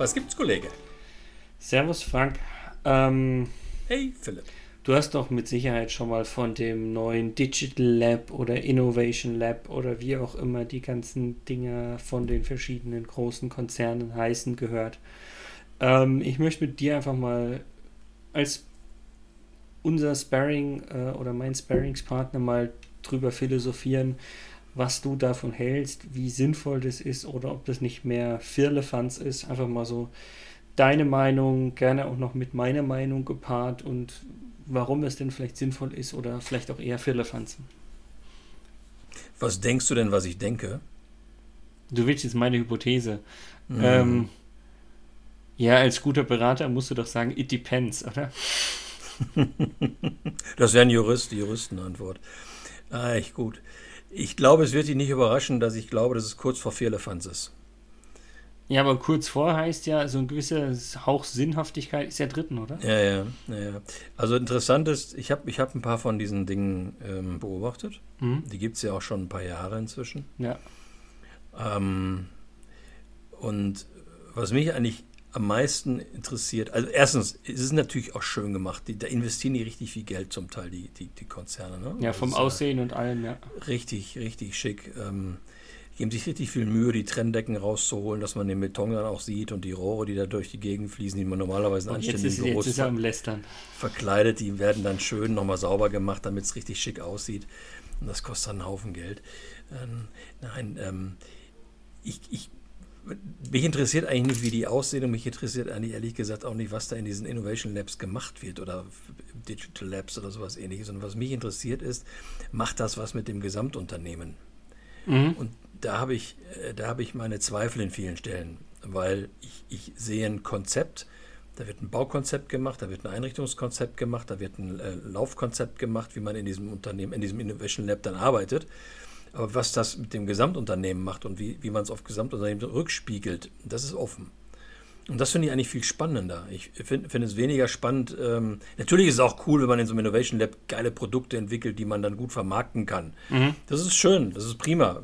Was gibt's, Kollege? Servus, Frank. Ähm, hey, Philipp. Du hast doch mit Sicherheit schon mal von dem neuen Digital Lab oder Innovation Lab oder wie auch immer die ganzen Dinger von den verschiedenen großen Konzernen heißen gehört. Ähm, ich möchte mit dir einfach mal als unser Sparring äh, oder mein Sparringspartner mal drüber philosophieren, was du davon hältst, wie sinnvoll das ist oder ob das nicht mehr Firlefanz ist. Einfach mal so deine Meinung, gerne auch noch mit meiner Meinung gepaart und warum es denn vielleicht sinnvoll ist oder vielleicht auch eher Firlefanz. Was denkst du denn, was ich denke? Du willst jetzt meine Hypothese. Mhm. Ähm, ja, als guter Berater musst du doch sagen, it depends, oder? das wäre ein Jurist, die Juristenantwort. Ah, echt gut. Ich glaube, es wird dich nicht überraschen, dass ich glaube, dass es kurz vor Firlefanz ist. Ja, aber kurz vor heißt ja, so ein gewisser Hauch Sinnhaftigkeit ist ja dritten, oder? Ja, ja, ja. Also interessant ist, ich habe ich hab ein paar von diesen Dingen ähm, beobachtet. Mhm. Die gibt es ja auch schon ein paar Jahre inzwischen. Ja. Ähm, und was mich eigentlich am meisten interessiert, also erstens, es ist natürlich auch schön gemacht, die, da investieren die richtig viel Geld zum Teil, die, die, die Konzerne. Ne? Ja, vom Aussehen ja und allem, ja. Richtig, richtig schick. Ähm, geben sich richtig viel Mühe, die Trenndecken rauszuholen, dass man den Beton dann auch sieht und die Rohre, die da durch die Gegend fließen, die man normalerweise in anständigen Büros jetzt ist am Lästern. verkleidet, die werden dann schön nochmal sauber gemacht, damit es richtig schick aussieht. Und das kostet dann einen Haufen Geld. Ähm, nein, ähm, ich, ich mich interessiert eigentlich nicht, wie die aussehen und mich interessiert eigentlich ehrlich gesagt auch nicht, was da in diesen Innovation Labs gemacht wird oder Digital Labs oder sowas ähnliches. Und was mich interessiert ist, macht das was mit dem Gesamtunternehmen? Mhm. Und da habe ich, äh, da ich meine Zweifel in vielen Stellen, weil ich, ich sehe ein Konzept, da wird ein Baukonzept gemacht, da wird ein Einrichtungskonzept gemacht, da wird ein äh, Laufkonzept gemacht, wie man in diesem Unternehmen, in diesem Innovation Lab dann arbeitet. Aber was das mit dem Gesamtunternehmen macht und wie, wie man es auf Gesamtunternehmen rückspiegelt, das ist offen. Und das finde ich eigentlich viel spannender. Ich finde find es weniger spannend. Ähm, natürlich ist es auch cool, wenn man in so einem Innovation Lab geile Produkte entwickelt, die man dann gut vermarkten kann. Mhm. Das ist schön, das ist prima.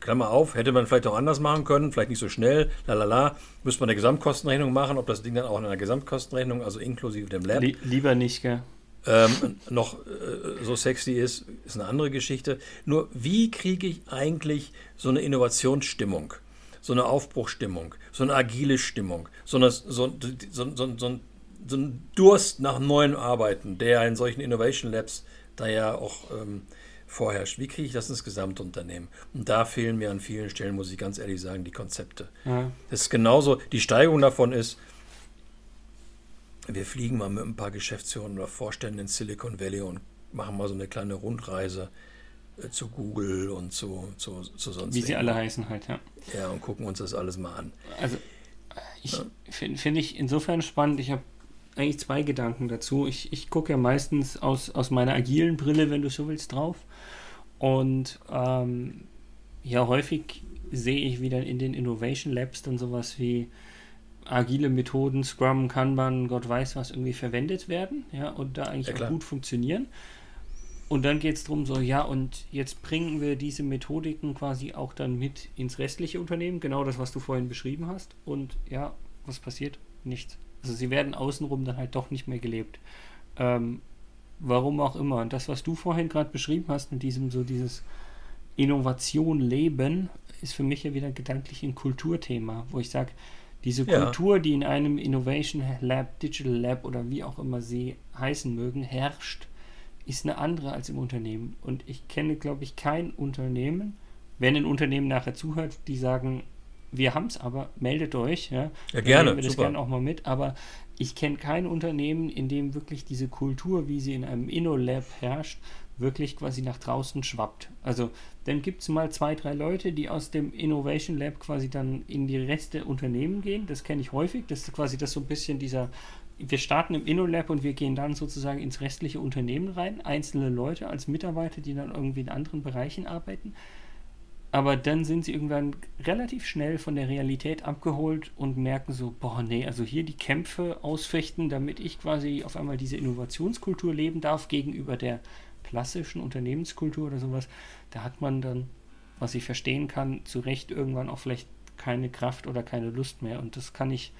Klammer auf, hätte man vielleicht auch anders machen können, vielleicht nicht so schnell, lalala. Müsste man eine Gesamtkostenrechnung machen, ob das Ding dann auch in einer Gesamtkostenrechnung, also inklusive dem Lab. Lieber nicht, gell? ähm, noch äh, so sexy ist, ist eine andere Geschichte. Nur wie kriege ich eigentlich so eine Innovationsstimmung, so eine Aufbruchstimmung, so eine agile Stimmung, so, eine, so, so, so, so, ein Durst nach neuen Arbeiten, der in solchen Innovation Labs da ja auch ähm, vorherrscht. Wie kriege ich das ins Gesamtunternehmen? Und da fehlen mir an vielen Stellen, muss ich ganz ehrlich sagen, die Konzepte. Ja. Das ist genauso, die Steigerung davon ist, wir fliegen mal mit ein paar Geschäftsführern oder Vorständen in Silicon Valley und machen mal so eine kleine Rundreise äh, zu Google und zu, zu, zu sonst. Wie sie alle heißen halt, ja. Ja, und gucken uns das alles mal an. Also, ich ja. finde find ich insofern spannend. Ich habe eigentlich zwei Gedanken dazu. Ich, ich gucke ja meistens aus, aus meiner agilen Brille, wenn du so willst, drauf. Und ähm, ja, häufig sehe ich wieder in den Innovation Labs dann sowas wie agile Methoden, Scrum, Kanban, Gott weiß was, irgendwie verwendet werden, ja, und da eigentlich ja, auch gut funktionieren. Und dann geht es darum, so, ja, und jetzt bringen wir diese Methodiken quasi auch dann mit ins restliche Unternehmen, genau das, was du vorhin beschrieben hast. Und ja, was passiert? Nichts. Also sie werden außenrum dann halt doch nicht mehr gelebt. Ähm, warum auch immer. Und das, was du vorhin gerade beschrieben hast, mit diesem so dieses Innovation leben, ist für mich ja wieder gedanklich ein Kulturthema, wo ich sage, diese Kultur, ja. die in einem Innovation Lab, Digital Lab oder wie auch immer sie heißen mögen, herrscht, ist eine andere als im Unternehmen. Und ich kenne, glaube ich, kein Unternehmen, wenn ein Unternehmen nachher zuhört, die sagen, wir haben es aber, meldet euch. Ja, ja gerne. Nehmen wir das gerne auch mal mit. Aber ich kenne kein Unternehmen, in dem wirklich diese Kultur, wie sie in einem InnoLab herrscht, wirklich quasi nach draußen schwappt. Also dann gibt es mal zwei, drei Leute, die aus dem Innovation Lab quasi dann in die Reste Unternehmen gehen. Das kenne ich häufig. Das ist quasi das so ein bisschen dieser, wir starten im InnoLab und wir gehen dann sozusagen ins restliche Unternehmen rein. Einzelne Leute als Mitarbeiter, die dann irgendwie in anderen Bereichen arbeiten. Aber dann sind sie irgendwann relativ schnell von der Realität abgeholt und merken so, boah, nee, also hier die Kämpfe ausfechten, damit ich quasi auf einmal diese Innovationskultur leben darf gegenüber der klassischen Unternehmenskultur oder sowas, da hat man dann, was ich verstehen kann, zu Recht irgendwann auch vielleicht keine Kraft oder keine Lust mehr. Und das kann ich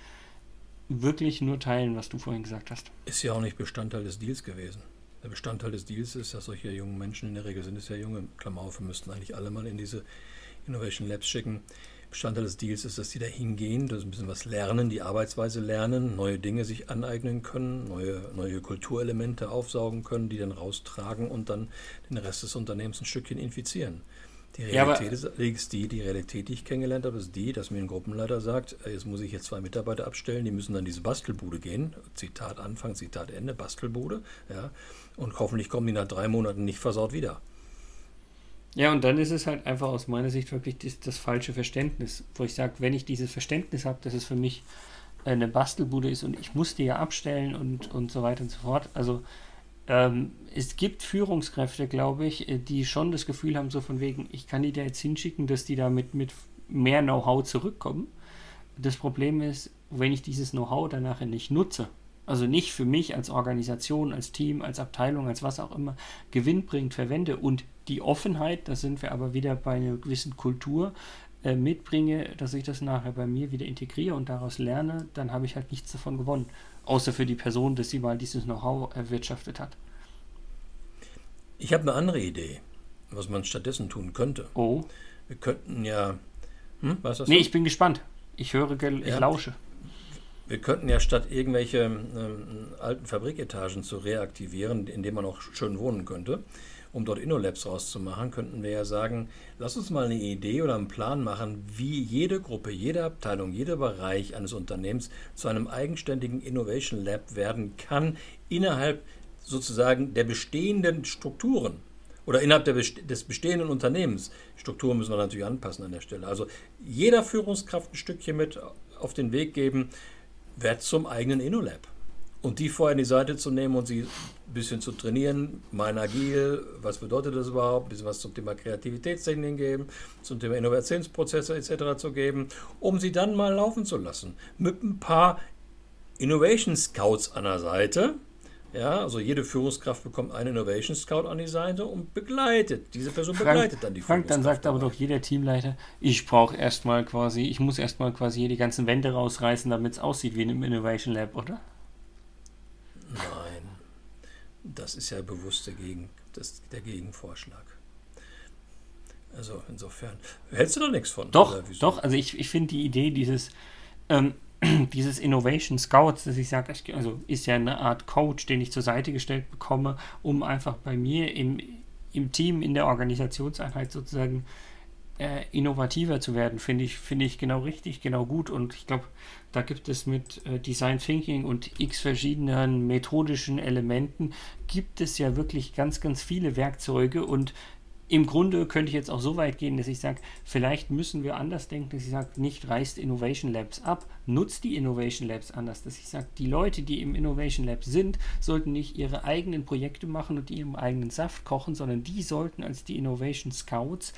wirklich nur teilen, was du vorhin gesagt hast. Ist ja auch nicht Bestandteil des Deals gewesen. Der Bestandteil des Deals ist, dass solche jungen Menschen, in der Regel sind es ja junge, Klammer auf, wir müssten eigentlich alle mal in diese Innovation Labs schicken. Bestandteil des Deals ist, dass die da hingehen, dass ein bisschen was lernen, die Arbeitsweise lernen, neue Dinge sich aneignen können, neue, neue Kulturelemente aufsaugen können, die dann raustragen und dann den Rest des Unternehmens ein Stückchen infizieren. Die Realität ja, ist die, die Realität, die ich kennengelernt habe, ist die, dass mir ein Gruppenleiter sagt, jetzt muss ich jetzt zwei Mitarbeiter abstellen, die müssen dann diese Bastelbude gehen. Zitat Anfang, Zitat Ende, Bastelbude. Ja, und hoffentlich kommen die nach drei Monaten nicht versaut wieder. Ja, und dann ist es halt einfach aus meiner Sicht wirklich das, das falsche Verständnis, wo ich sage, wenn ich dieses Verständnis habe, dass es für mich eine Bastelbude ist und ich muss die ja abstellen und, und so weiter und so fort. Also ähm, es gibt Führungskräfte, glaube ich, äh, die schon das Gefühl haben, so von wegen, ich kann die da jetzt hinschicken, dass die da mit, mit mehr Know-how zurückkommen. Das Problem ist, wenn ich dieses Know-how danach nicht nutze, also nicht für mich als Organisation, als Team, als Abteilung, als was auch immer, gewinnbringend verwende und die Offenheit, da sind wir aber wieder bei einer gewissen Kultur, äh, mitbringe, dass ich das nachher bei mir wieder integriere und daraus lerne, dann habe ich halt nichts davon gewonnen. Außer für die Person, dass sie mal dieses Know-how erwirtschaftet hat. Ich habe eine andere Idee, was man stattdessen tun könnte. Oh. Wir könnten ja. Hm, was nee, ich bin gespannt. Ich höre, ich ja, lausche. Wir könnten ja statt irgendwelche ähm, alten Fabriketagen zu reaktivieren, in denen man auch schön wohnen könnte, um dort InnoLabs rauszumachen, könnten wir ja sagen, lass uns mal eine Idee oder einen Plan machen, wie jede Gruppe, jede Abteilung, jeder Bereich eines Unternehmens zu einem eigenständigen Innovation Lab werden kann, innerhalb sozusagen der bestehenden Strukturen oder innerhalb Best des bestehenden Unternehmens. Strukturen müssen wir natürlich anpassen an der Stelle. Also jeder Führungskraft ein Stückchen mit auf den Weg geben, wird zum eigenen InnoLab und die vorher in die Seite zu nehmen und sie ein bisschen zu trainieren, mein Agil, was bedeutet das überhaupt, ein bisschen was zum Thema Kreativitätstechniken geben, zum Thema Innovationsprozesse etc. zu geben, um sie dann mal laufen zu lassen. Mit ein paar Innovation Scouts an der Seite. Ja, also jede Führungskraft bekommt einen Innovation Scout an die Seite und begleitet. Diese Person Frank, begleitet dann die Frank, Führungskraft. dann sagt aber doch jeder Teamleiter, ich brauche erstmal quasi, ich muss erstmal quasi hier die ganzen Wände rausreißen, damit es aussieht wie in einem Innovation Lab, oder? Das ist ja bewusst dagegen, das, der Gegenvorschlag. Also insofern, hältst du da nichts von? Doch, doch, also ich, ich finde die Idee dieses, ähm, dieses Innovation Scouts, dass ich sage, also ist ja eine Art Coach, den ich zur Seite gestellt bekomme, um einfach bei mir im, im Team, in der Organisationseinheit sozusagen äh, innovativer zu werden, finde ich, finde ich genau richtig, genau gut. Und ich glaube, da gibt es mit äh, Design Thinking und x verschiedenen methodischen Elementen, gibt es ja wirklich ganz, ganz viele Werkzeuge und im Grunde könnte ich jetzt auch so weit gehen, dass ich sage, vielleicht müssen wir anders denken, dass ich sage, nicht reißt Innovation Labs ab, nutzt die Innovation Labs anders, dass ich sage, die Leute, die im Innovation Lab sind, sollten nicht ihre eigenen Projekte machen und ihren eigenen Saft kochen, sondern die sollten als die Innovation Scouts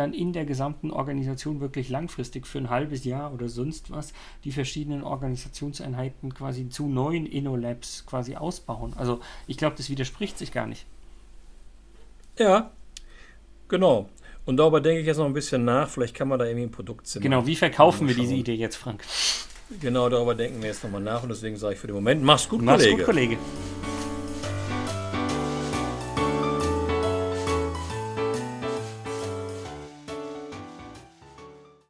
dann in der gesamten Organisation wirklich langfristig für ein halbes Jahr oder sonst was die verschiedenen Organisationseinheiten quasi zu neuen InnoLabs quasi ausbauen. Also ich glaube, das widerspricht sich gar nicht. Ja, genau. Und darüber denke ich jetzt noch ein bisschen nach. Vielleicht kann man da irgendwie ein Produkt zimmern. Genau, wie verkaufen wir diese Idee jetzt, Frank? Genau, darüber denken wir jetzt nochmal nach und deswegen sage ich für den Moment, mach's gut, mach's Kollege. Mach's gut, Kollege.